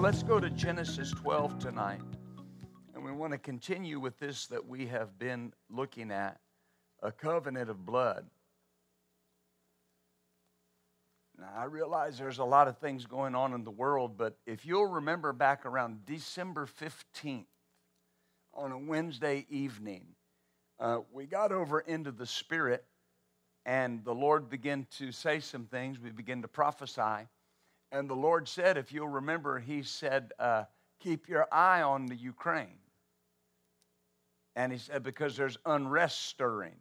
Well, let's go to Genesis 12 tonight. And we want to continue with this that we have been looking at a covenant of blood. Now, I realize there's a lot of things going on in the world, but if you'll remember back around December 15th, on a Wednesday evening, uh, we got over into the Spirit, and the Lord began to say some things. We began to prophesy. And the Lord said, if you'll remember, He said, uh, keep your eye on the Ukraine. And He said, because there's unrest stirring.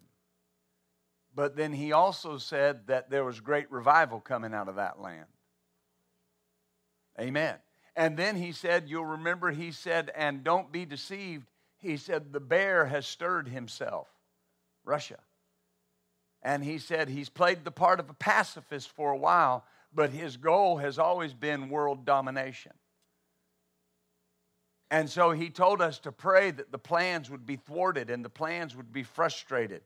But then He also said that there was great revival coming out of that land. Amen. And then He said, you'll remember, He said, and don't be deceived. He said, the bear has stirred himself, Russia. And he said, he's played the part of a pacifist for a while but his goal has always been world domination. And so he told us to pray that the plans would be thwarted and the plans would be frustrated.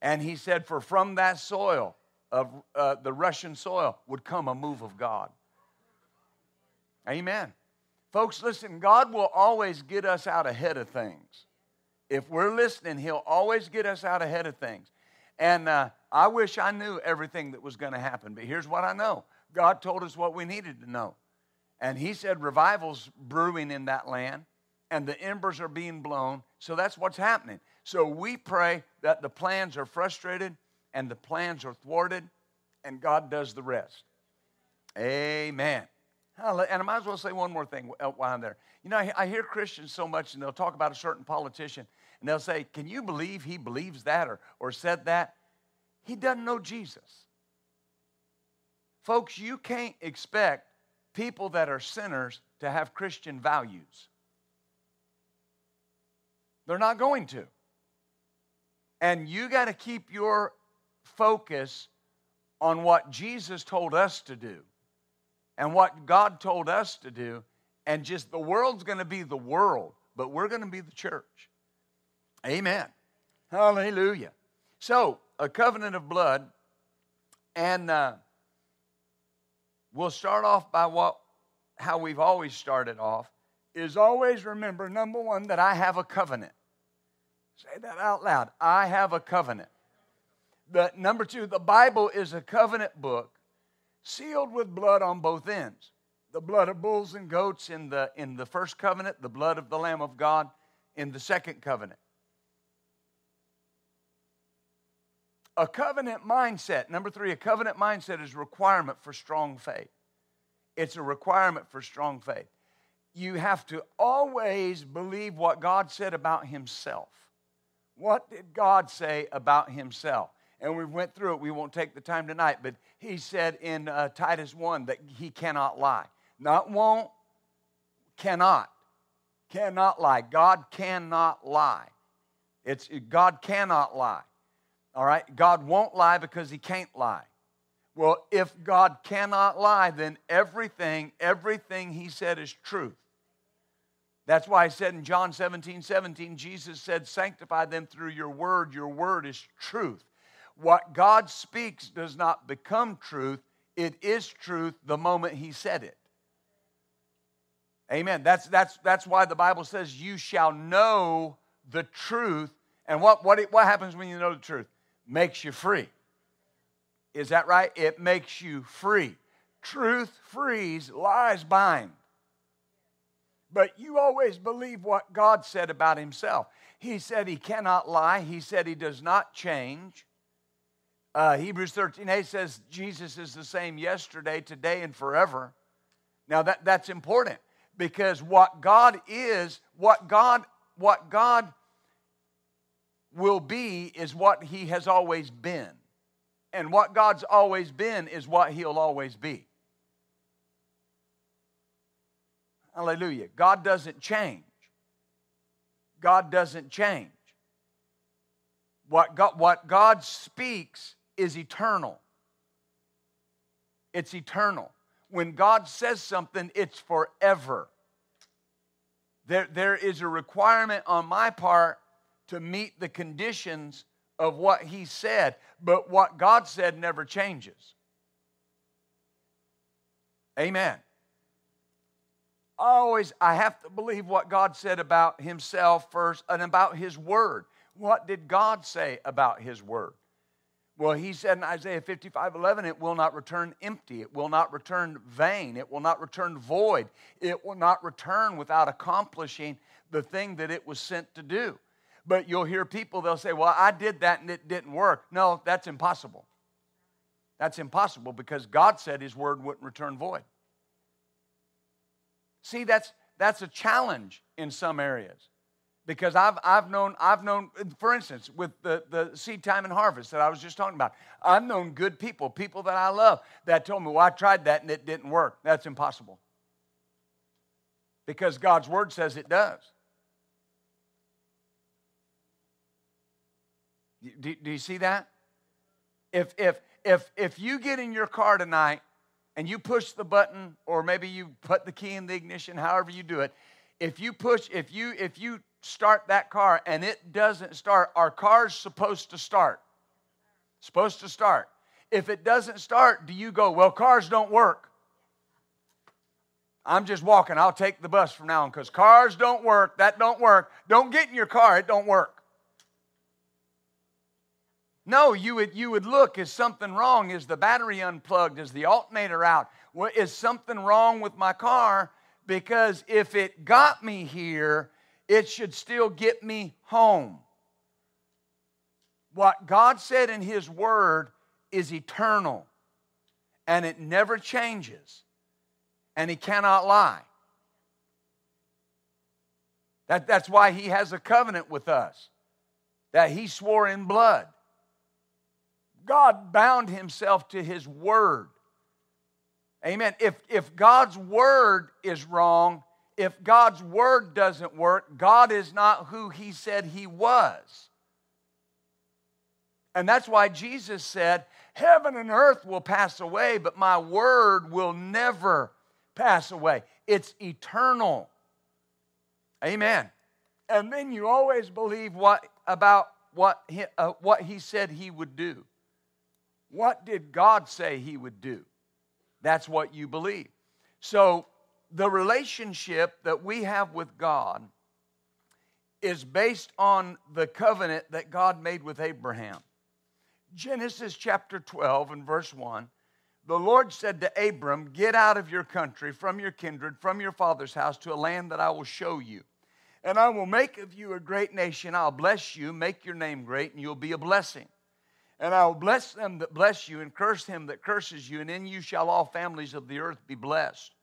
And he said, For from that soil, of uh, the Russian soil, would come a move of God. Amen. Folks, listen, God will always get us out ahead of things. If we're listening, He'll always get us out ahead of things. And uh, I wish I knew everything that was going to happen, but here's what I know God told us what we needed to know. And He said revival's brewing in that land, and the embers are being blown. So that's what's happening. So we pray that the plans are frustrated and the plans are thwarted, and God does the rest. Amen. And I might as well say one more thing while I'm there. You know, I hear Christians so much, and they'll talk about a certain politician, and they'll say, Can you believe he believes that or, or said that? He doesn't know Jesus. Folks, you can't expect people that are sinners to have Christian values. They're not going to. And you got to keep your focus on what Jesus told us to do and what God told us to do. And just the world's going to be the world, but we're going to be the church. Amen. Hallelujah. So, a covenant of blood, and uh, we'll start off by what how we've always started off is always remember number one that I have a covenant. Say that out loud. I have a covenant. But number two, the Bible is a covenant book sealed with blood on both ends. The blood of bulls and goats in the in the first covenant, the blood of the Lamb of God in the second covenant. A covenant mindset, number three, a covenant mindset is requirement for strong faith. It's a requirement for strong faith. You have to always believe what God said about Himself. What did God say about Himself? And we went through it. We won't take the time tonight, but He said in uh, Titus 1 that He cannot lie. Not won't, cannot. Cannot lie. God cannot lie. It's God cannot lie. All right? God won't lie because he can't lie. Well, if God cannot lie, then everything, everything he said is truth. That's why I said in John 17, 17, Jesus said, Sanctify them through your word. Your word is truth. What God speaks does not become truth, it is truth the moment he said it. Amen. That's, that's, that's why the Bible says, You shall know the truth. And what, what, what happens when you know the truth? Makes you free. Is that right? It makes you free. Truth frees, lies bind. But you always believe what God said about himself. He said he cannot lie, he said he does not change. Uh, Hebrews 13 8 says Jesus is the same yesterday, today, and forever. Now that, that's important because what God is, what God, what God will be is what he has always been. And what God's always been is what he'll always be. Hallelujah. God doesn't change. God doesn't change. What God, what God speaks is eternal. It's eternal. When God says something, it's forever. There, there is a requirement on my part to meet the conditions of what He said, but what God said never changes. Amen. I always I have to believe what God said about himself first and about his word. What did God say about his word? Well, he said in Isaiah 55 11, it will not return empty. It will not return vain. It will not return void. It will not return without accomplishing the thing that it was sent to do. But you'll hear people, they'll say, Well, I did that and it didn't work. No, that's impossible. That's impossible because God said his word wouldn't return void. See, that's, that's a challenge in some areas because I've, I've known I've known for instance with the, the seed time and harvest that I was just talking about I've known good people people that I love that told me well I tried that and it didn't work that's impossible because God's word says it does do, do you see that? If if if if you get in your car tonight and you push the button or maybe you put the key in the ignition however you do it if you push if you if you start that car and it doesn't start our car's supposed to start. Supposed to start. If it doesn't start do you go well cars don't work. I'm just walking. I'll take the bus from now on because cars don't work. That don't work. Don't get in your car. It don't work no, you would, you would look, is something wrong? Is the battery unplugged? Is the alternator out? Is something wrong with my car? Because if it got me here, it should still get me home. What God said in His Word is eternal and it never changes, and He cannot lie. That, that's why He has a covenant with us that He swore in blood. God bound himself to his word. Amen. If, if God's word is wrong, if God's word doesn't work, God is not who he said he was. And that's why Jesus said, Heaven and earth will pass away, but my word will never pass away. It's eternal. Amen. And then you always believe what about what he, uh, what he said he would do. What did God say He would do? That's what you believe. So, the relationship that we have with God is based on the covenant that God made with Abraham. Genesis chapter 12 and verse 1 the Lord said to Abram, Get out of your country, from your kindred, from your father's house, to a land that I will show you. And I will make of you a great nation. I'll bless you, make your name great, and you'll be a blessing. And I will bless them that bless you, and curse him that curses you, and in you shall all families of the earth be blessed.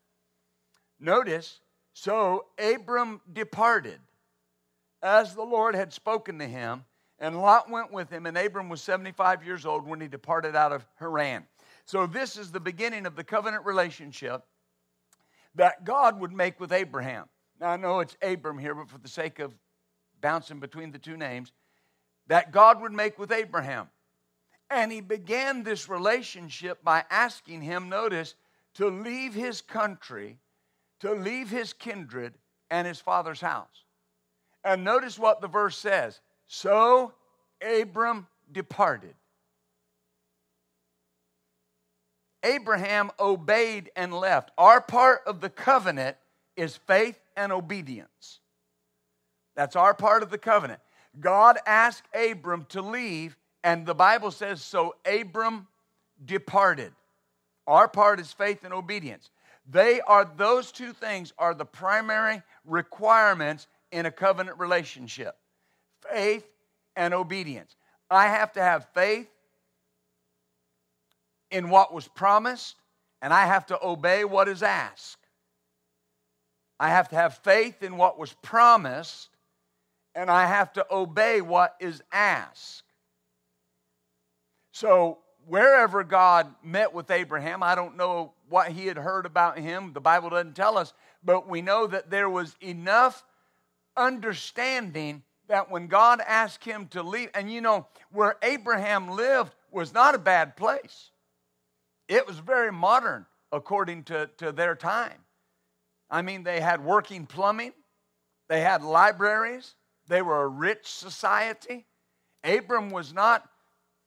Notice, so Abram departed as the Lord had spoken to him, and Lot went with him, and Abram was 75 years old when he departed out of Haran. So, this is the beginning of the covenant relationship that God would make with Abraham. Now, I know it's Abram here, but for the sake of bouncing between the two names, that God would make with Abraham. And he began this relationship by asking him, notice, to leave his country, to leave his kindred and his father's house. And notice what the verse says. So Abram departed. Abraham obeyed and left. Our part of the covenant is faith and obedience. That's our part of the covenant. God asked Abram to leave, and the Bible says, so Abram departed. Our part is faith and obedience. They are, those two things are the primary requirements in a covenant relationship faith and obedience. I have to have faith in what was promised, and I have to obey what is asked. I have to have faith in what was promised, and I have to obey what is asked. So wherever God met with Abraham, I don't know what he had heard about him. The Bible doesn't tell us, but we know that there was enough understanding that when God asked him to leave, and you know, where Abraham lived was not a bad place. It was very modern according to, to their time. I mean, they had working plumbing, they had libraries, they were a rich society. Abram was not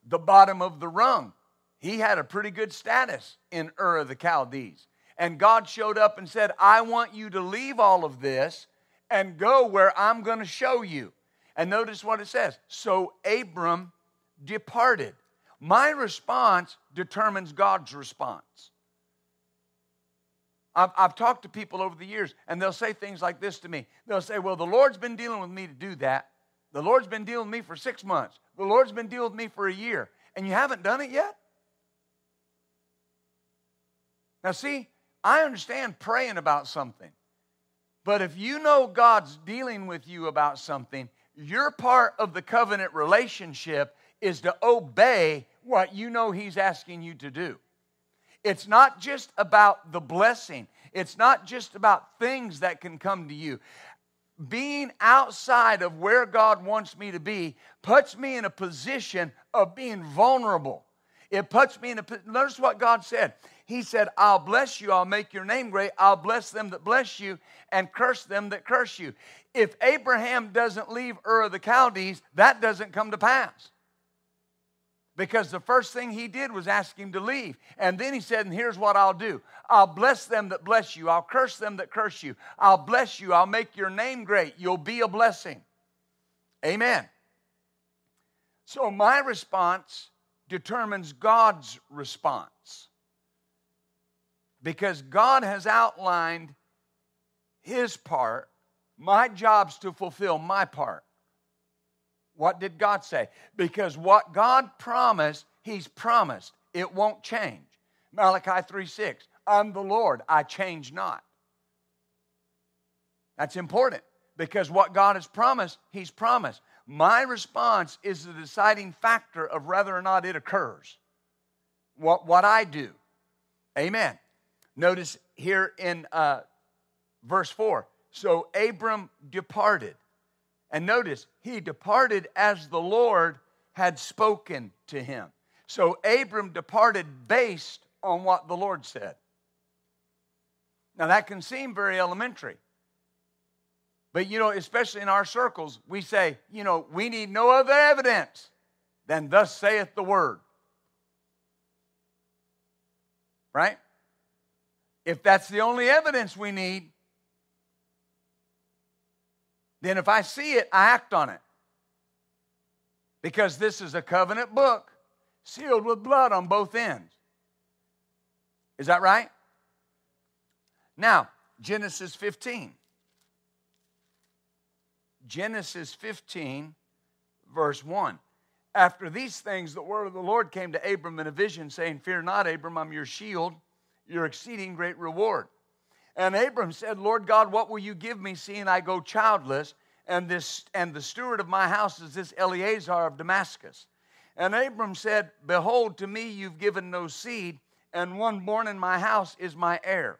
the bottom of the rung. He had a pretty good status in Ur of the Chaldees. And God showed up and said, I want you to leave all of this and go where I'm going to show you. And notice what it says. So Abram departed. My response determines God's response. I've, I've, talked to people over the years, and they'll say things like this to me. They'll say, Well, the Lord's been dealing with me to do that. The Lord's been dealing with me for six months. The Lord's been dealing with me for a year, and you haven't done it yet? Now, see, I understand praying about something, but if you know God's dealing with you about something, your part of the covenant relationship is to obey what you know He's asking you to do. It's not just about the blessing, it's not just about things that can come to you. Being outside of where God wants me to be puts me in a position of being vulnerable. It puts me in a notice what God said. He said, I'll bless you, I'll make your name great, I'll bless them that bless you, and curse them that curse you. If Abraham doesn't leave Ur of the Chaldees, that doesn't come to pass. Because the first thing he did was ask him to leave. And then he said, And here's what I'll do I'll bless them that bless you, I'll curse them that curse you, I'll bless you, I'll make your name great, you'll be a blessing. Amen. So my response determines God's response. Because God has outlined his part, my job's to fulfill my part. What did God say? Because what God promised, He's promised. It won't change. Malachi 3 6. I'm the Lord, I change not. That's important because what God has promised, He's promised. My response is the deciding factor of whether or not it occurs. What, what I do. Amen. Notice here in uh, verse 4 so Abram departed. And notice, he departed as the Lord had spoken to him. So Abram departed based on what the Lord said. Now, that can seem very elementary. But, you know, especially in our circles, we say, you know, we need no other evidence than thus saith the word. Right? If that's the only evidence we need, then if I see it, I act on it. Because this is a covenant book sealed with blood on both ends. Is that right? Now, Genesis 15. Genesis 15, verse 1. After these things, the word of the Lord came to Abram in a vision, saying, Fear not, Abram, I'm your shield, your exceeding great reward. And Abram said, Lord God, what will you give me, seeing I go childless? And, this, and the steward of my house is this Eliezer of Damascus. And Abram said, Behold, to me you've given no seed, and one born in my house is my heir.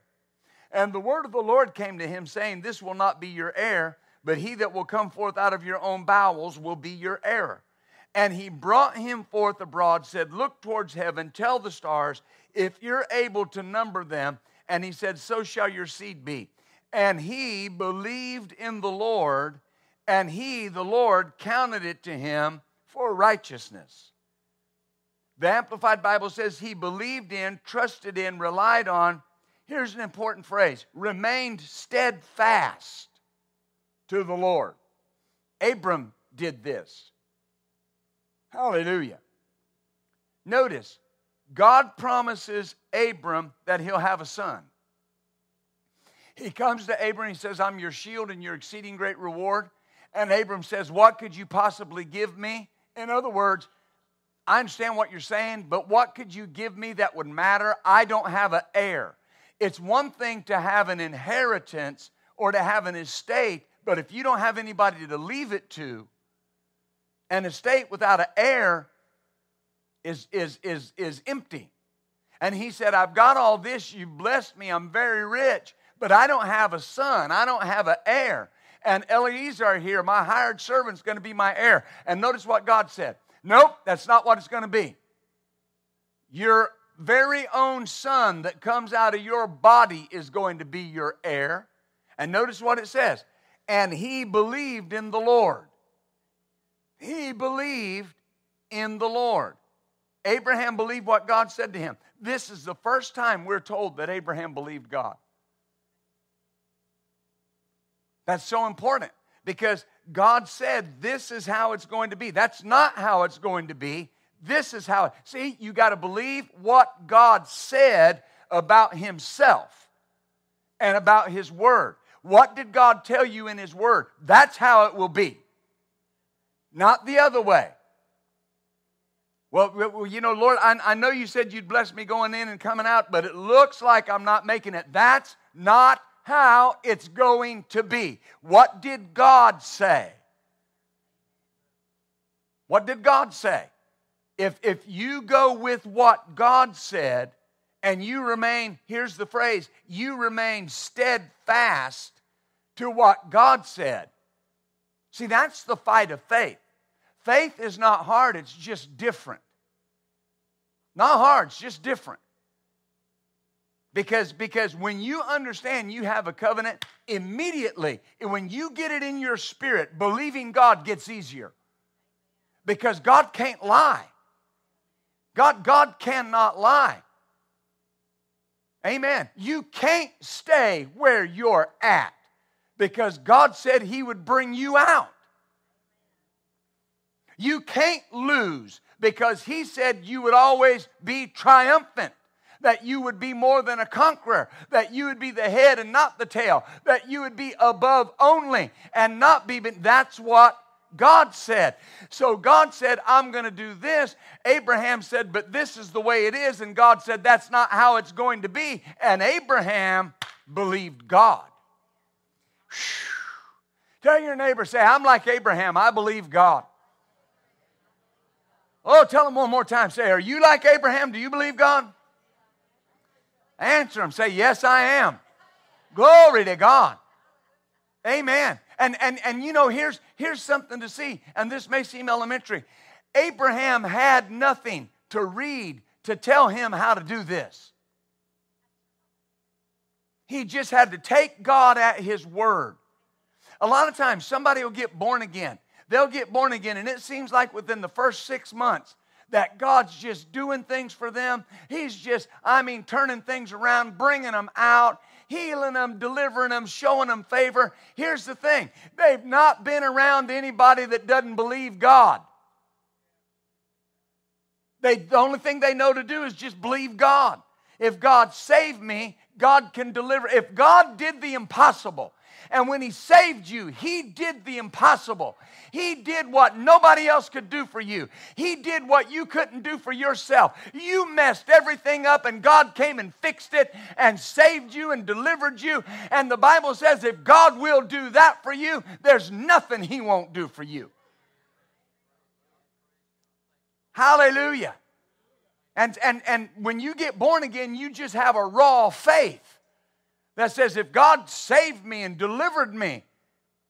And the word of the Lord came to him, saying, This will not be your heir, but he that will come forth out of your own bowels will be your heir. And he brought him forth abroad, said, Look towards heaven, tell the stars, if you're able to number them. And he said, So shall your seed be. And he believed in the Lord, and he, the Lord, counted it to him for righteousness. The Amplified Bible says he believed in, trusted in, relied on. Here's an important phrase remained steadfast to the Lord. Abram did this. Hallelujah. Notice, God promises Abram that he'll have a son. He comes to Abram and he says, I'm your shield and your exceeding great reward. And Abram says, What could you possibly give me? In other words, I understand what you're saying, but what could you give me that would matter? I don't have an heir. It's one thing to have an inheritance or to have an estate, but if you don't have anybody to leave it to, an estate without an heir is, is, is, is empty. And he said, I've got all this. You blessed me. I'm very rich, but I don't have a son. I don't have an heir. And Eliezer here, my hired servant's going to be my heir. And notice what God said. Nope, that's not what it's going to be. Your very own son that comes out of your body is going to be your heir. And notice what it says. And he believed in the Lord. He believed in the Lord. Abraham believed what God said to him. This is the first time we're told that Abraham believed God. That's so important because God said this is how it's going to be. That's not how it's going to be. This is how. See, you got to believe what God said about Himself and about His Word. What did God tell you in His Word? That's how it will be, not the other way. Well, you know, Lord, I, I know you said you'd bless me going in and coming out, but it looks like I'm not making it. That's not how it's going to be. What did God say? What did God say? If, if you go with what God said and you remain, here's the phrase, you remain steadfast to what God said. See, that's the fight of faith. Faith is not hard, it's just different. Not hard, it's just different. Because, because when you understand you have a covenant, immediately, when you get it in your spirit, believing God gets easier. Because God can't lie. God, God cannot lie. Amen. You can't stay where you're at because God said He would bring you out. You can't lose because He said you would always be triumphant, that you would be more than a conqueror, that you would be the head and not the tail, that you would be above only and not be. That's what God said. So God said, I'm going to do this. Abraham said, but this is the way it is. And God said, that's not how it's going to be. And Abraham believed God. Tell your neighbor, say, I'm like Abraham, I believe God. Oh, tell him one more time. Say, Are you like Abraham? Do you believe God? Answer him. Say, Yes, I am. Glory to God. Amen. And, and, and you know, here's, here's something to see, and this may seem elementary. Abraham had nothing to read to tell him how to do this. He just had to take God at his word. A lot of times, somebody will get born again They'll get born again, and it seems like within the first six months, that God's just doing things for them. He's just, I mean, turning things around, bringing them out, healing them, delivering them, showing them favor. Here's the thing they've not been around anybody that doesn't believe God. They, the only thing they know to do is just believe God. If God saved me, God can deliver. If God did the impossible, and when He saved you, He did the impossible. He did what nobody else could do for you. He did what you couldn't do for yourself. You messed everything up, and God came and fixed it and saved you and delivered you. And the Bible says if God will do that for you, there's nothing He won't do for you. Hallelujah. And, and, and when you get born again, you just have a raw faith that says, if God saved me and delivered me,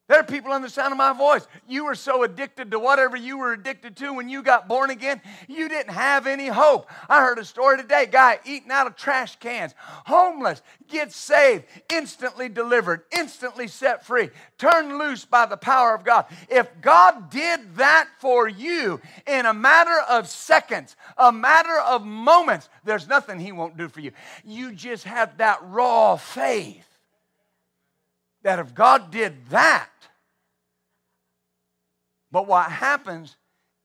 there are people on the sound of my voice. You were so addicted to whatever you were addicted to when you got born again, you didn't have any hope. I heard a story today guy eating out of trash cans, homeless, gets saved, instantly delivered, instantly set free, turned loose by the power of God. If God did that for you in a matter of seconds, a matter of moments, there's nothing He won't do for you. You just have that raw faith that if God did that, but what happens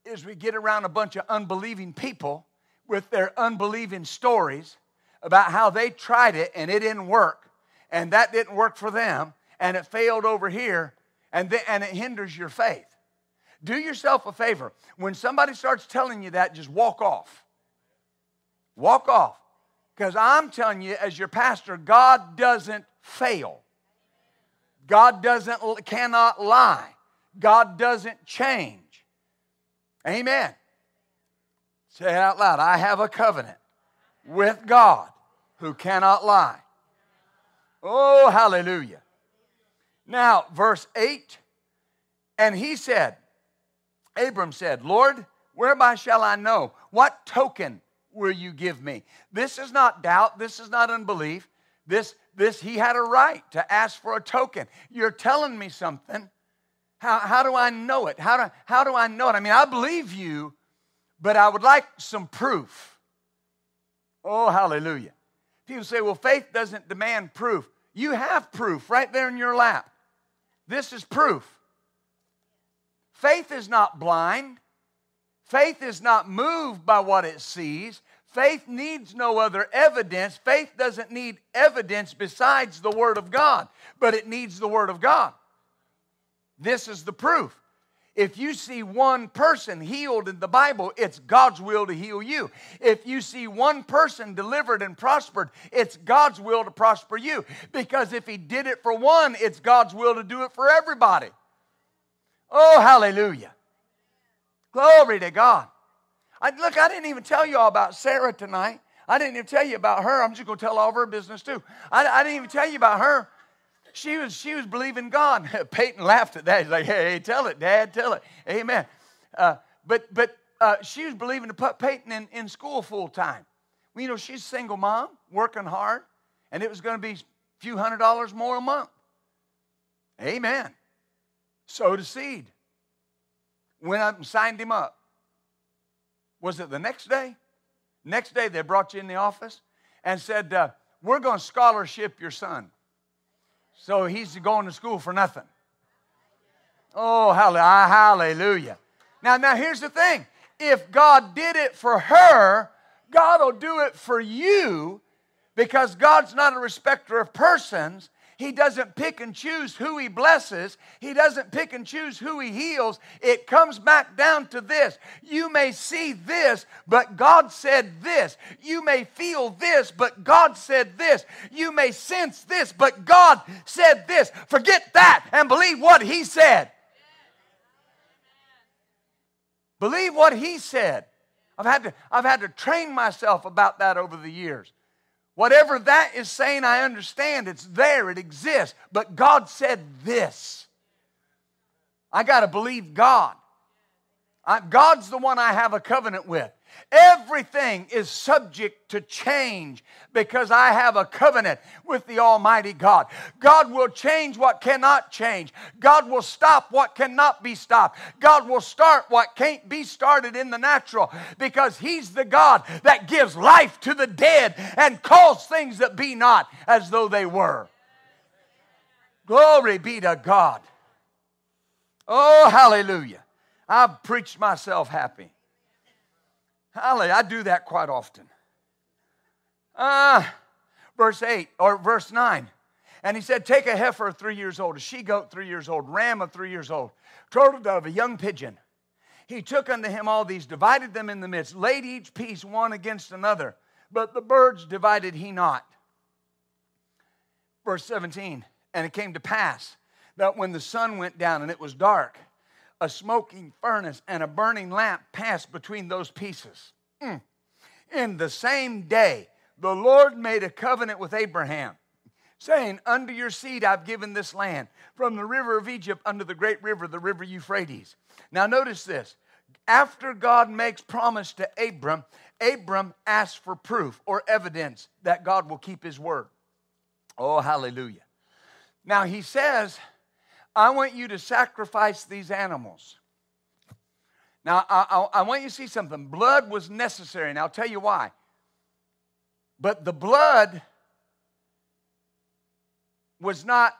is we get around a bunch of unbelieving people with their unbelieving stories about how they tried it and it didn't work, and that didn't work for them, and it failed over here, and, then, and it hinders your faith. Do yourself a favor. When somebody starts telling you that, just walk off. Walk off. Because I'm telling you, as your pastor, God doesn't fail. God doesn't cannot lie. God doesn't change. Amen. Say it out loud. I have a covenant with God who cannot lie. Oh, hallelujah. Now, verse 8 And he said, Abram said, Lord, whereby shall I know? What token will you give me? This is not doubt. This is not unbelief. This, this, he had a right to ask for a token. You're telling me something. How, how do I know it? How do, how do I know it? I mean, I believe you, but I would like some proof. Oh, hallelujah. People say, well, faith doesn't demand proof. You have proof right there in your lap. This is proof. Faith is not blind. Faith is not moved by what it sees. Faith needs no other evidence. Faith doesn't need evidence besides the Word of God, but it needs the Word of God. This is the proof. If you see one person healed in the Bible, it's God's will to heal you. If you see one person delivered and prospered, it's God's will to prosper you. Because if He did it for one, it's God's will to do it for everybody. Oh, hallelujah. Glory to God. I, look, I didn't even tell you all about Sarah tonight. I didn't even tell you about her. I'm just going to tell all of her business too. I, I didn't even tell you about her. She was, she was believing God. Peyton laughed at that. He's like, hey, tell it, Dad, tell it. Amen. Uh, but but uh, she was believing to put Peyton in, in school full time. Well, you know, she's a single mom, working hard, and it was going to be a few hundred dollars more a month. Amen. Sowed a seed. Went up and signed him up. Was it the next day? Next day, they brought you in the office and said, uh, We're going to scholarship your son. So he's going to school for nothing. Oh, hallelujah. Now, now here's the thing. If God did it for her, God will do it for you because God's not a respecter of persons. He doesn't pick and choose who He blesses, He doesn't pick and choose who He heals. It comes back down to this. You may see this, but God said this. You may feel this, but God said this. You may sense this, but God said this. Forget that and believe what He said. Believe what He said. I've had, to, I've had to train myself about that over the years. Whatever that is saying, I understand. It's there, it exists. But God said this. I got to believe God. I, God's the one I have a covenant with. Everything is subject to change because I have a covenant with the Almighty God. God will change what cannot change. God will stop what cannot be stopped. God will start what can't be started in the natural because He's the God that gives life to the dead and calls things that be not as though they were. Glory be to God. Oh, hallelujah. I've preached myself happy. I do that quite often. Uh, verse 8 or verse 9. And he said, Take a heifer three years old, a she goat three years old, ram of three years old, turtle dove, a young pigeon. He took unto him all these, divided them in the midst, laid each piece one against another, but the birds divided he not. Verse 17. And it came to pass that when the sun went down and it was dark, a smoking furnace and a burning lamp passed between those pieces. Mm. In the same day, the Lord made a covenant with Abraham, saying, Unto your seed I've given this land, from the river of Egypt unto the great river, the river Euphrates. Now, notice this. After God makes promise to Abram, Abram asks for proof or evidence that God will keep his word. Oh, hallelujah. Now, he says, I want you to sacrifice these animals. Now, I, I, I, want you to see something. Blood was necessary, and I'll tell you why. But the blood was not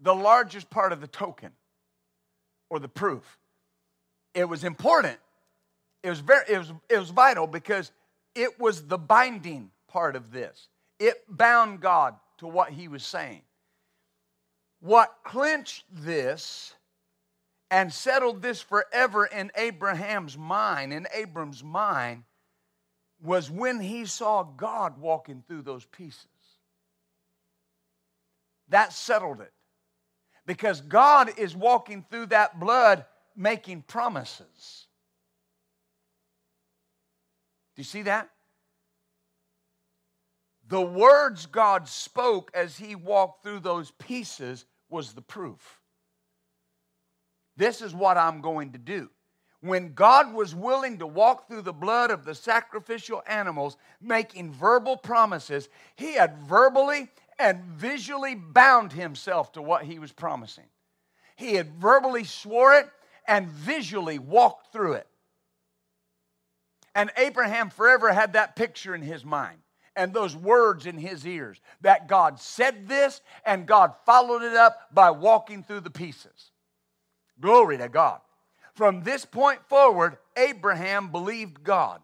the largest part of the token or the proof. It was important. It was very it was it was vital because it was the binding part of this. It bound God to what he was saying. What clinched this and settled this forever in Abraham's mind, in Abram's mind, was when he saw God walking through those pieces. That settled it. Because God is walking through that blood making promises. Do you see that? The words God spoke as he walked through those pieces was the proof. This is what I'm going to do. When God was willing to walk through the blood of the sacrificial animals, making verbal promises, he had verbally and visually bound himself to what he was promising. He had verbally swore it and visually walked through it. And Abraham forever had that picture in his mind and those words in his ears that God said this and God followed it up by walking through the pieces. Glory to God. From this point forward, Abraham believed God.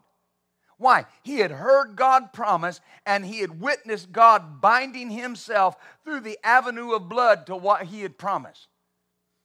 Why? He had heard God promise and he had witnessed God binding himself through the avenue of blood to what he had promised.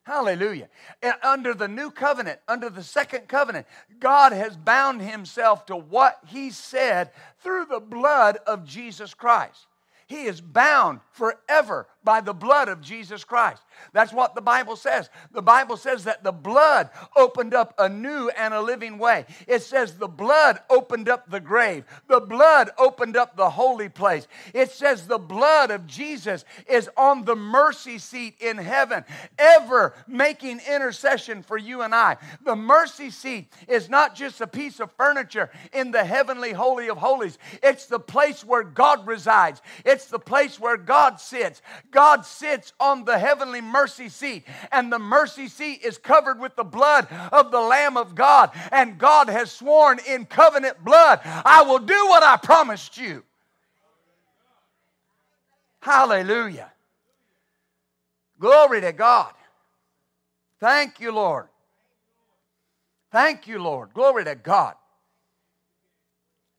Hallelujah. And under the new covenant, under the second covenant, God has bound himself to what he said through the blood of Jesus Christ. He is bound forever by the blood of Jesus Christ. That's what the Bible says. The Bible says that the blood opened up a new and a living way. It says the blood opened up the grave, the blood opened up the holy place. It says the blood of Jesus is on the mercy seat in heaven, ever making intercession for you and I. The mercy seat is not just a piece of furniture in the heavenly holy of holies, it's the place where God resides. It's the place where God sits. God sits on the heavenly mercy seat, and the mercy seat is covered with the blood of the Lamb of God. And God has sworn in covenant blood, I will do what I promised you. Hallelujah. Glory to God. Thank you, Lord. Thank you, Lord. Glory to God.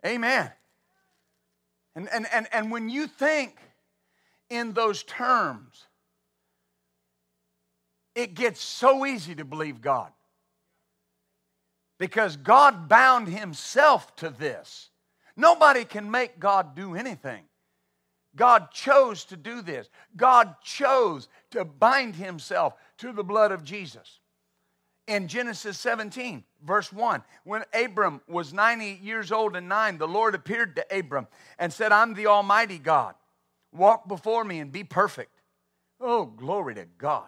Amen. And, and, and, and when you think in those terms, it gets so easy to believe God. Because God bound himself to this. Nobody can make God do anything. God chose to do this. God chose to bind himself to the blood of Jesus in Genesis 17, verse 1. When Abram was 90 years old and nine, the Lord appeared to Abram and said, I'm the Almighty God. Walk before me and be perfect. Oh, glory to God.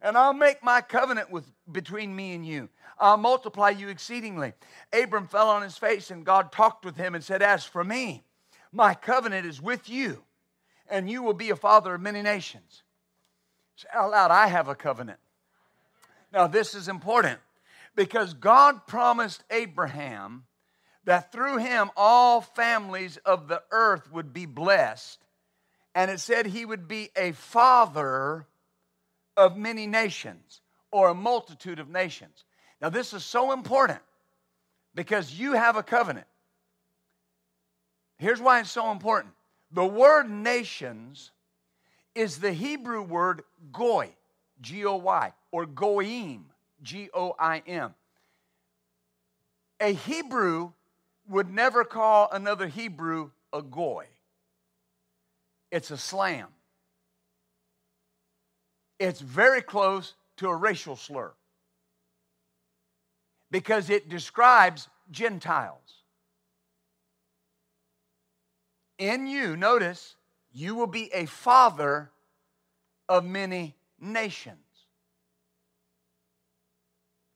And I'll make my covenant with, between me and you. I'll multiply you exceedingly. Abram fell on his face, and God talked with him and said, As for me, my covenant is with you, and you will be a father of many nations. Say out I have a covenant. Now, this is important because God promised Abraham that through him all families of the earth would be blessed. And it said he would be a father of many nations or a multitude of nations. Now, this is so important because you have a covenant. Here's why it's so important the word nations is the Hebrew word goy. G O Y, or goyim, G O I M. A Hebrew would never call another Hebrew a goy, it's a slam. It's very close to a racial slur because it describes Gentiles. In you, notice, you will be a father of many nations,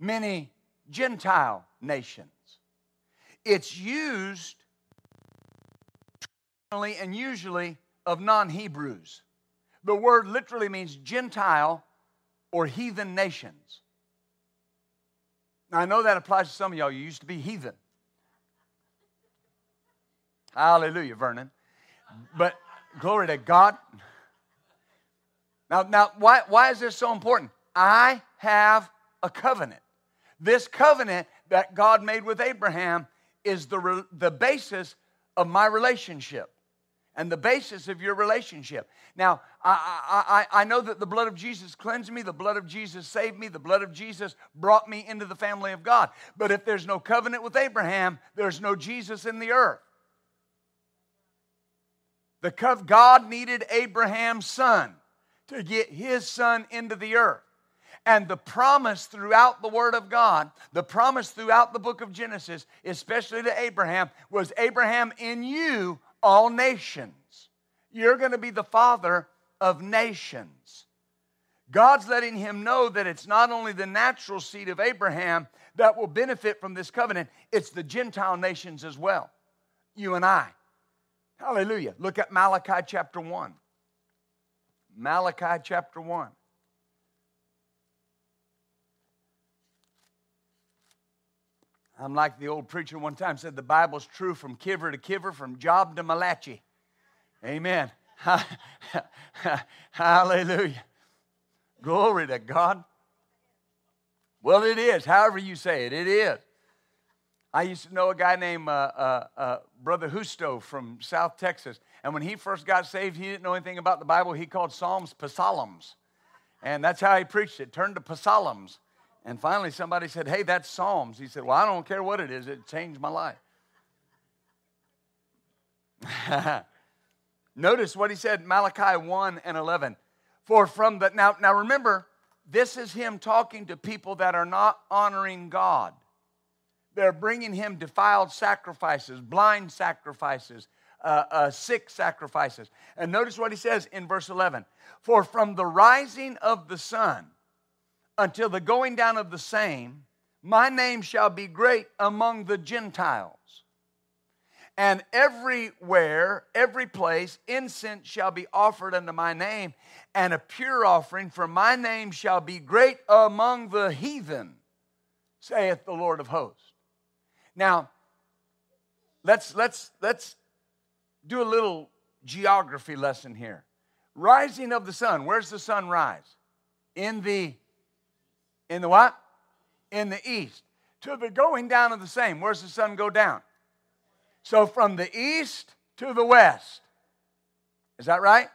many Gentile nations. It's used and usually of non Hebrews. The word literally means Gentile or heathen nations. Now, I know that applies to some of y'all. You used to be heathen. Hallelujah, Vernon. But glory to God. Now, now why, why is this so important? I have a covenant. This covenant that God made with Abraham is the, the basis of my relationship and the basis of your relationship. Now, I, I, I know that the blood of Jesus cleansed me, the blood of Jesus saved me, the blood of Jesus brought me into the family of God. But if there's no covenant with Abraham, there's no Jesus in the earth. The God needed Abraham's son to get his son into the earth. And the promise throughout the Word of God, the promise throughout the book of Genesis, especially to Abraham, was Abraham, in you, all nations. You're going to be the father of nations. God's letting him know that it's not only the natural seed of Abraham that will benefit from this covenant, it's the Gentile nations as well. You and I. Hallelujah. Look at Malachi chapter 1. Malachi chapter 1. I'm like the old preacher one time said the Bible's true from kiver to kiver, from job to Malachi. Amen. Hallelujah. Glory to God. Well, it is, however you say it, it is. I used to know a guy named uh, uh, uh, Brother Husto from South Texas. And when he first got saved, he didn't know anything about the Bible. He called Psalms psalms. And that's how he preached it, turned to psalms. And finally, somebody said, Hey, that's Psalms. He said, Well, I don't care what it is, it changed my life. Notice what he said, Malachi 1 and 11. For from the, now, now remember, this is him talking to people that are not honoring God. They're bringing him defiled sacrifices, blind sacrifices, uh, uh, sick sacrifices. And notice what he says in verse 11 For from the rising of the sun until the going down of the same, my name shall be great among the Gentiles. And everywhere, every place, incense shall be offered unto my name, and a pure offering for my name shall be great among the heathen, saith the Lord of hosts. Now, let's let's let's do a little geography lesson here. Rising of the sun. Where's the sun rise? In the in the what? In the east. To the going down of the same. Where's the sun go down? So from the east to the west. Is that right?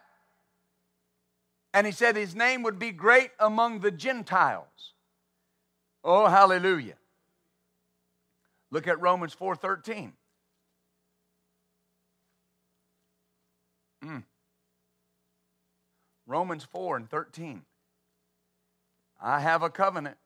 And he said his name would be great among the Gentiles. Oh, hallelujah. Look at Romans 4:13. Mm. Romans 4 and 13. I have a covenant.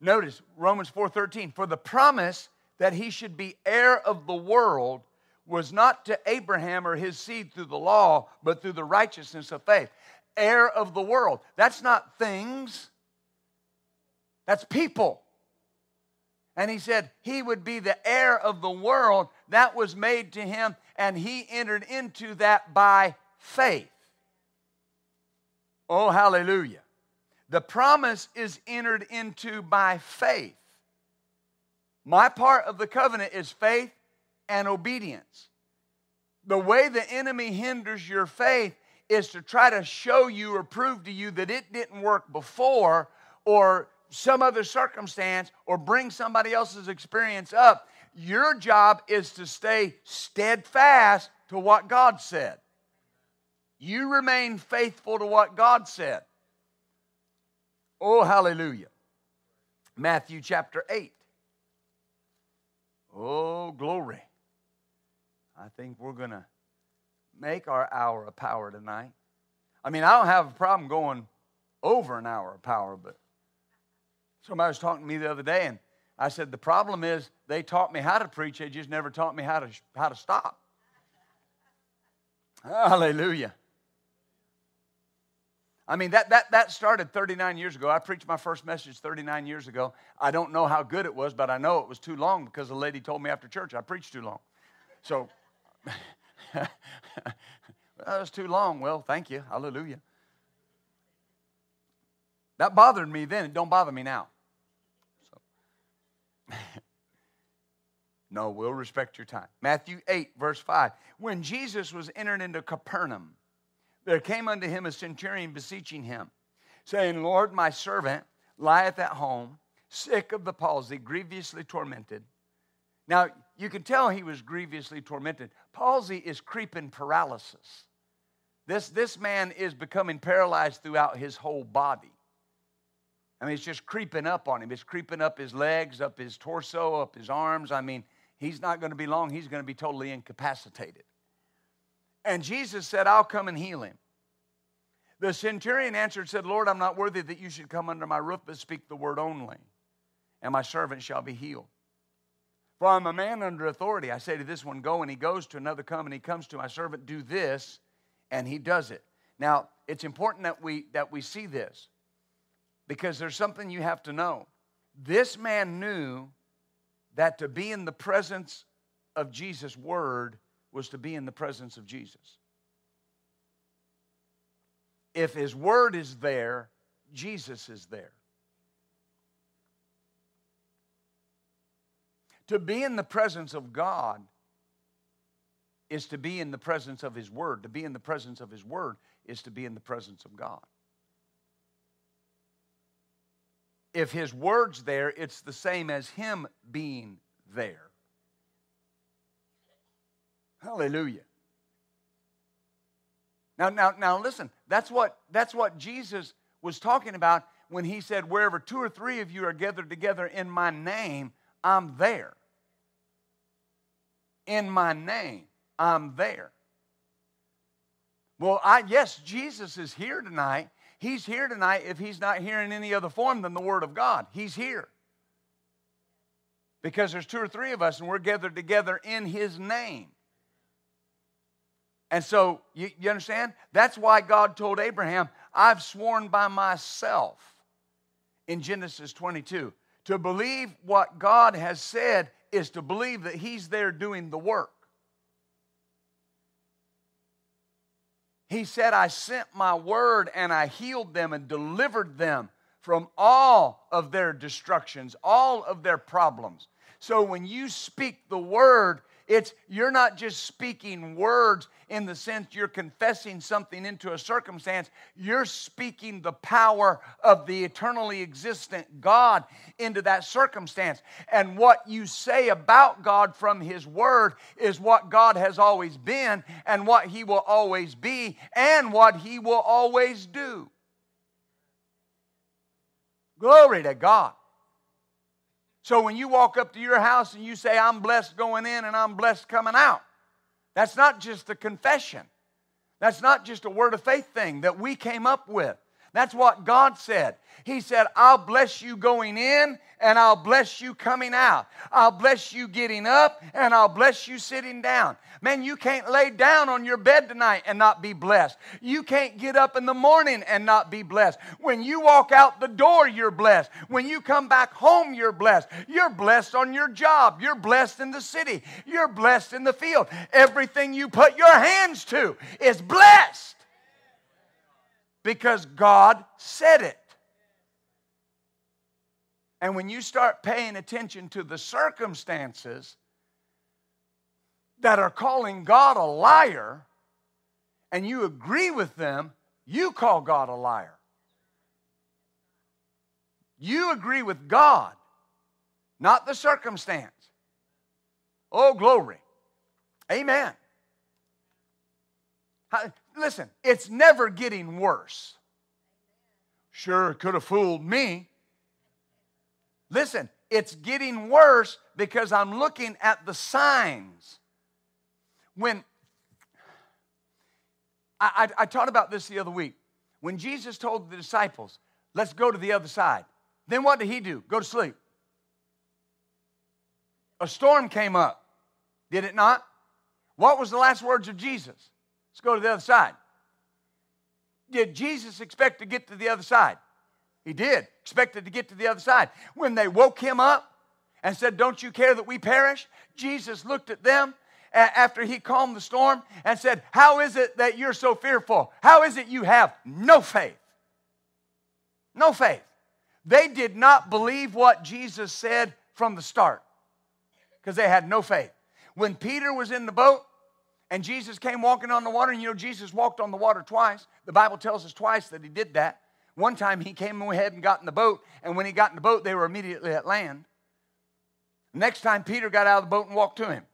Notice Romans 4:13 for the promise that he should be heir of the world was not to Abraham or his seed through the law but through the righteousness of faith. Heir of the world. That's not things. That's people. And he said he would be the heir of the world that was made to him and he entered into that by faith. Oh hallelujah. The promise is entered into by faith. My part of the covenant is faith and obedience. The way the enemy hinders your faith is to try to show you or prove to you that it didn't work before or some other circumstance or bring somebody else's experience up. Your job is to stay steadfast to what God said. You remain faithful to what God said. Oh, hallelujah. Matthew chapter 8. Oh, glory. I think we're going to make our hour of power tonight. I mean, I don't have a problem going over an hour of power, but somebody was talking to me the other day, and I said, The problem is they taught me how to preach, they just never taught me how to, how to stop. Hallelujah. I mean, that, that, that started 39 years ago. I preached my first message 39 years ago. I don't know how good it was, but I know it was too long because a lady told me after church I preached too long. So, that was too long. Well, thank you. Hallelujah. That bothered me then. It don't bother me now. So. no, we'll respect your time. Matthew 8, verse 5. When Jesus was entered into Capernaum, there came unto him a centurion beseeching him, saying, Lord, my servant lieth at home, sick of the palsy, grievously tormented. Now, you can tell he was grievously tormented. Palsy is creeping paralysis. This, this man is becoming paralyzed throughout his whole body. I mean, it's just creeping up on him. It's creeping up his legs, up his torso, up his arms. I mean, he's not going to be long. He's going to be totally incapacitated. And Jesus said, I'll come and heal him. The centurion answered, and said, Lord, I'm not worthy that you should come under my roof, but speak the word only, and my servant shall be healed. For I'm a man under authority. I say to this one, Go, and he goes to another, Come, and he comes to my servant, Do this, and he does it. Now, it's important that we, that we see this because there's something you have to know. This man knew that to be in the presence of Jesus' word was to be in the presence of Jesus. If his word is there, Jesus is there. To be in the presence of God is to be in the presence of His Word. To be in the presence of His Word is to be in the presence of God. If His Word's there, it's the same as Him being there. Hallelujah. Now, now, now listen, that's what, that's what Jesus was talking about when he said, Wherever two or three of you are gathered together in my name, I'm there in my name, I'm there. Well, I yes, Jesus is here tonight. He's here tonight if he's not here in any other form than the Word of God. He's here. Because there's two or three of us and we're gathered together in his name. And so, you, you understand? That's why God told Abraham, I've sworn by myself in Genesis 22 to believe what God has said is to believe that He's there doing the work. He said, I sent my word and I healed them and delivered them from all of their destructions, all of their problems. So when you speak the word, it's you're not just speaking words in the sense you're confessing something into a circumstance. You're speaking the power of the eternally existent God into that circumstance. And what you say about God from His Word is what God has always been and what He will always be and what He will always do. Glory to God. So when you walk up to your house and you say, I'm blessed going in and I'm blessed coming out, that's not just a confession. That's not just a word of faith thing that we came up with. That's what God said. He said, I'll bless you going in and I'll bless you coming out. I'll bless you getting up and I'll bless you sitting down. Man, you can't lay down on your bed tonight and not be blessed. You can't get up in the morning and not be blessed. When you walk out the door, you're blessed. When you come back home, you're blessed. You're blessed on your job. You're blessed in the city. You're blessed in the field. Everything you put your hands to is blessed because God said it. And when you start paying attention to the circumstances that are calling God a liar, and you agree with them, you call God a liar. You agree with God, not the circumstance. Oh, glory. Amen. Listen, it's never getting worse. Sure, it could have fooled me. Listen, it's getting worse because I'm looking at the signs. When I, I, I, taught about this the other week, when Jesus told the disciples, let's go to the other side, then what did he do? Go to sleep. A storm came up, did it not? What was the last words of Jesus? Let's go to the other side. Did Jesus expect to get to the other side? He did, expected to get to the other side. When they woke him up and said, Don't you care that we perish? Jesus looked at them after he calmed the storm and said, How is it that you're so fearful? How is it you have no faith? No faith. They did not believe what Jesus said from the start because they had no faith. When Peter was in the boat and Jesus came walking on the water, and you know, Jesus walked on the water twice. The Bible tells us twice that he did that. One time he came ahead and got in the boat, and when he got in the boat, they were immediately at land. Next time, Peter got out of the boat and walked to him.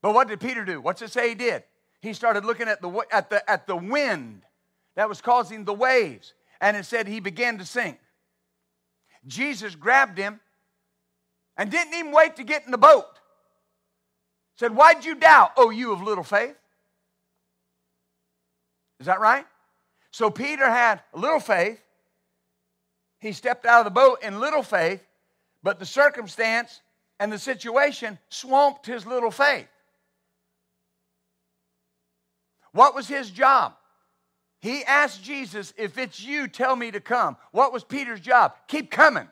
But what did Peter do? What's it say he did? He started looking at the, at the, at the wind that was causing the waves, and it said he began to sink. Jesus grabbed him and didn't even wait to get in the boat. Said, Why'd you doubt, oh, you of little faith? Is that right? So Peter had little faith. He stepped out of the boat in little faith, but the circumstance and the situation swamped his little faith. What was his job? He asked Jesus, If it's you, tell me to come. What was Peter's job? Keep coming.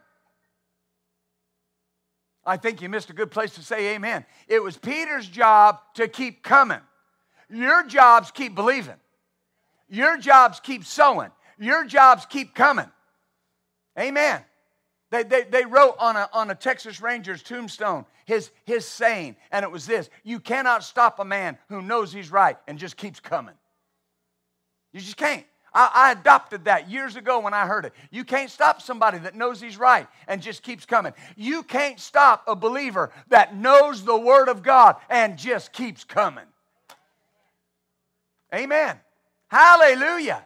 I think you missed a good place to say amen. It was Peter's job to keep coming. Your jobs keep believing. Your jobs keep sowing. Your jobs keep coming. Amen. They, they, they wrote on a, on a Texas Ranger's tombstone his, his saying, and it was this You cannot stop a man who knows he's right and just keeps coming. You just can't. I, I, adopted that years ago when I heard it. You can't stop somebody that knows he's right and just keeps coming. You can't stop a believer that knows the Word of God and just keeps coming. Amen. Hallelujah.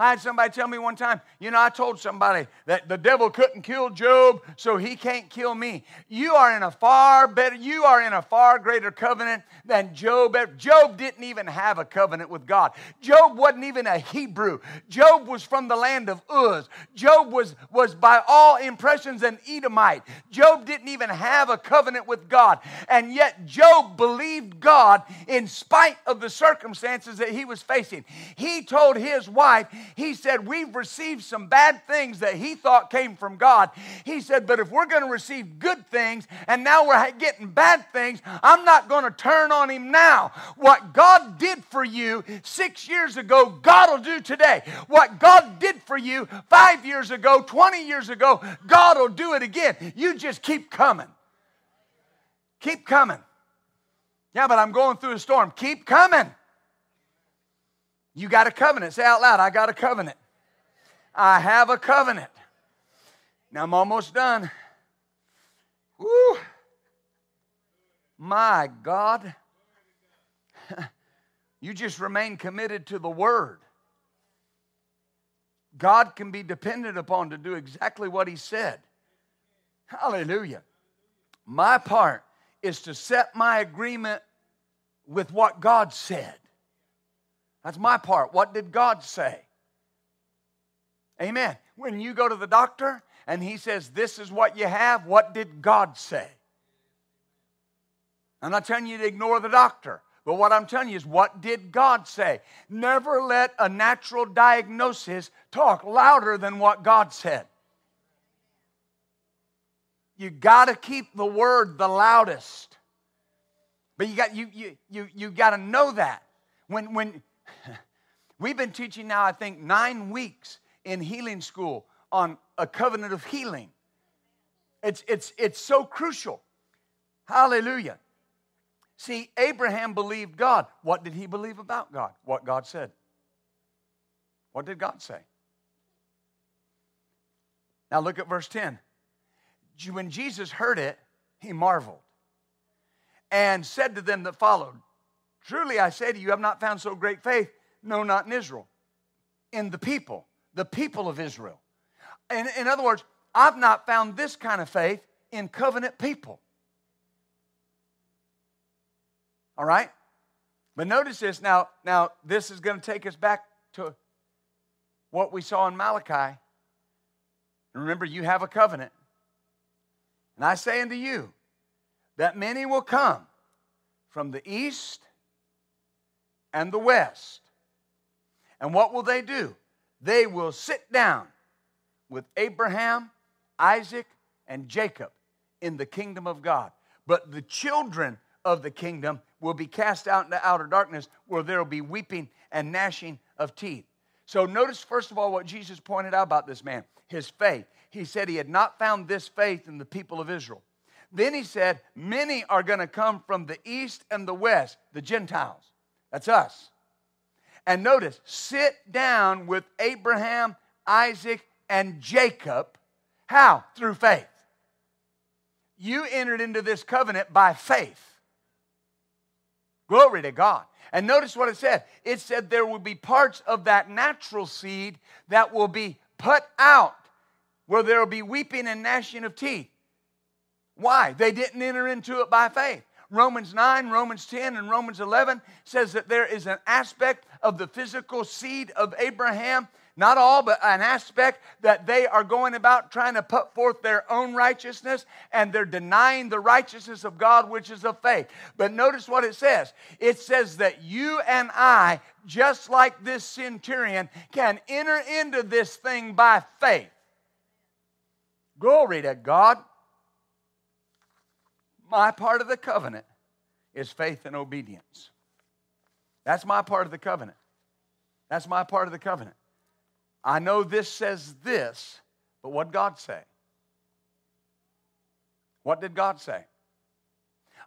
I had somebody tell me one time, you know, I told somebody that the devil couldn't kill Job, so he can't kill me. You are in a far better, you are in a far greater covenant than Job. Job didn't even have a covenant with God. Job wasn't even a Hebrew. Job was from the land of Uz. Job was, was by all impressions an Edomite. Job didn't even have a covenant with God. And yet Job believed God in spite of the circumstances that he was facing. He told his wife, he said, We've received some bad things that he thought came from God. He said, But if we're going to receive good things and now we're getting bad things, I'm not going to turn on him now. What God did for you six years ago, God will do today. What God did for you five years ago, 20 years ago, God will do it again. You just keep coming. Keep coming. Yeah, but I'm going through a storm. Keep coming. You got a covenant. Say out loud, I got a covenant. I have a covenant. Now I'm almost done. Woo! My God. you just remain committed to the word. God can be depended upon to do exactly what he said. Hallelujah. My part is to set my agreement with what God said. That's my part. What did God say? Amen. When you go to the doctor and he says, This is what you have, what did God say? I'm not telling you to ignore the doctor, but what I'm telling you is, what did God say? Never let a natural diagnosis talk louder than what God said. You got to keep the word the loudest. But you got you you you you got to know that. When when We've been teaching now, I think, nine weeks in healing school on a covenant of healing. It's, it's, it's so crucial. Hallelujah. See, Abraham believed God. What did he believe about God? What God said. What did God say? Now look at verse 10. When Jesus heard it, he marveled and said to them that followed, Truly I say to you, I have not found so great faith, no, not in Israel, in the people, the people of Israel. In, in other words, I've not found this kind of faith in covenant people. All right? But notice this now, now this is going to take us back to what we saw in Malachi. Remember, you have a covenant. And I say unto you that many will come from the east and the west. And what will they do? They will sit down with Abraham, Isaac, and Jacob in the kingdom of God. But the children of the kingdom will be cast out into outer darkness where there will be weeping and gnashing of teeth. So notice, first of all, what Jesus pointed out about this man his faith. He said he had not found this faith in the people of Israel. Then he said, Many are going to come from the east and the west, the Gentiles. That's us. And notice, sit down with Abraham, Isaac, and Jacob. How? Through faith. You entered into this covenant by faith. Glory to God. And notice what it said. It said there will be parts of that natural seed that will be put out where there will be weeping and gnashing of teeth. Why? They didn't enter into it by faith. Romans 9, Romans 10, and Romans 11 says that there is an aspect of the physical seed of Abraham not all, but an aspect that they are going about trying to put forth their own righteousness and they're denying the righteousness of God, which is of faith. But notice what it says it says that you and I, just like this centurion, can enter into this thing by faith. Glory to God. My part of the covenant is faith and obedience. That's my part of the covenant. That's my part of the covenant. I know this says this, but what God say? What did God say?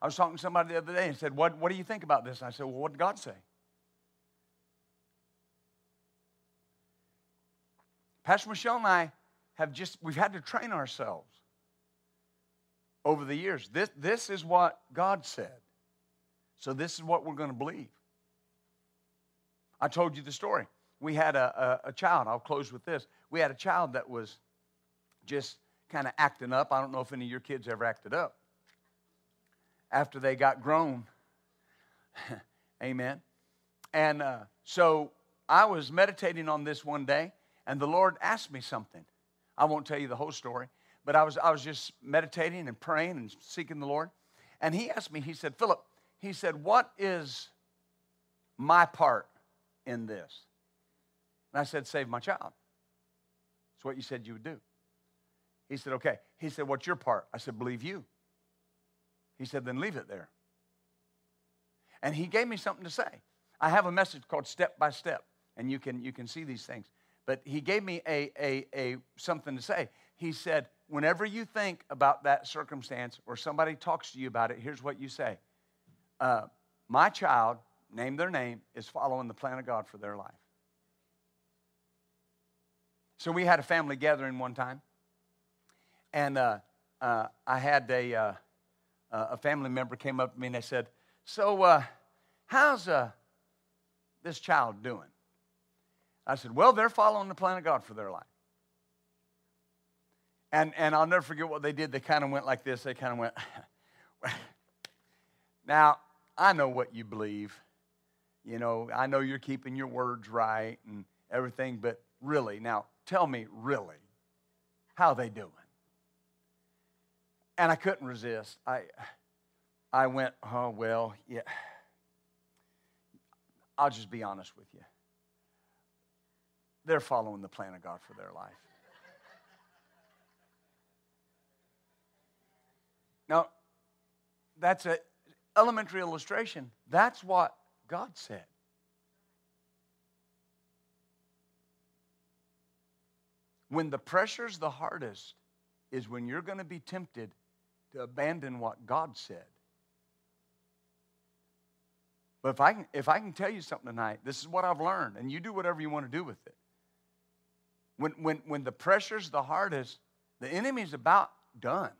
I was talking to somebody the other day and said, What, what do you think about this? And I said, Well, what did God say? Pastor Michelle and I have just, we've had to train ourselves over the years. This, this is what God said. So this is what we're going to believe. I told you the story we had a, a, a child. I'll close with this. We had a child that was just kind of acting up. I don't know if any of your kids ever acted up. After they got grown. Amen. And uh, so I was meditating on this one day, and the Lord asked me something. I won't tell you the whole story, but I was, I was just meditating and praying and seeking the Lord. And He asked me, He said, Philip, He said, What is my part in this? And I said, Save my child. That's what you said you would do. He said, Okay. He said, What's your part? I said, Believe you. He said, Then leave it there. And he gave me something to say. I have a message called Step by Step, and you can, you can see these things. But he gave me a, a, a something to say. He said, Whenever you think about that circumstance or somebody talks to you about it, here's what you say uh, My child, name their name, is following the plan of God for their life. So we had a family gathering one time, and uh, uh, I had a, uh, a family member came up to me and they said, "So, uh, how's uh, this child doing?" I said, "Well, they're following the plan of God for their life." And and I'll never forget what they did. They kind of went like this. They kind of went. now I know what you believe. You know, I know you're keeping your words right and everything, but really, now Tell me, really, how they doing? And I couldn't resist. I, I went, oh, well, yeah. I'll just be honest with you. They're following the plan of God for their life. Now, that's an elementary illustration. That's what God said. When the pressure's the hardest is when you're going to be tempted to abandon what God said. But if I, can, if I can tell you something tonight, this is what I've learned, and you do whatever you want to do with it. When, when, when the pressure's the hardest, the enemy's about done.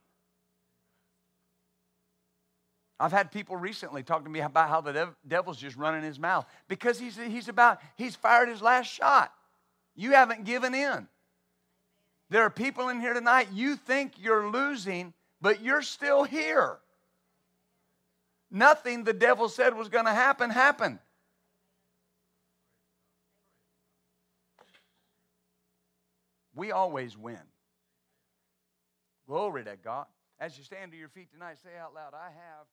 I've had people recently talk to me about how the dev- devil's just running his mouth because he's, he's about, he's fired his last shot. You haven't given in. There are people in here tonight, you think you're losing, but you're still here. Nothing the devil said was going to happen happened. We always win. Glory to God. As you stand to your feet tonight, say out loud, I have.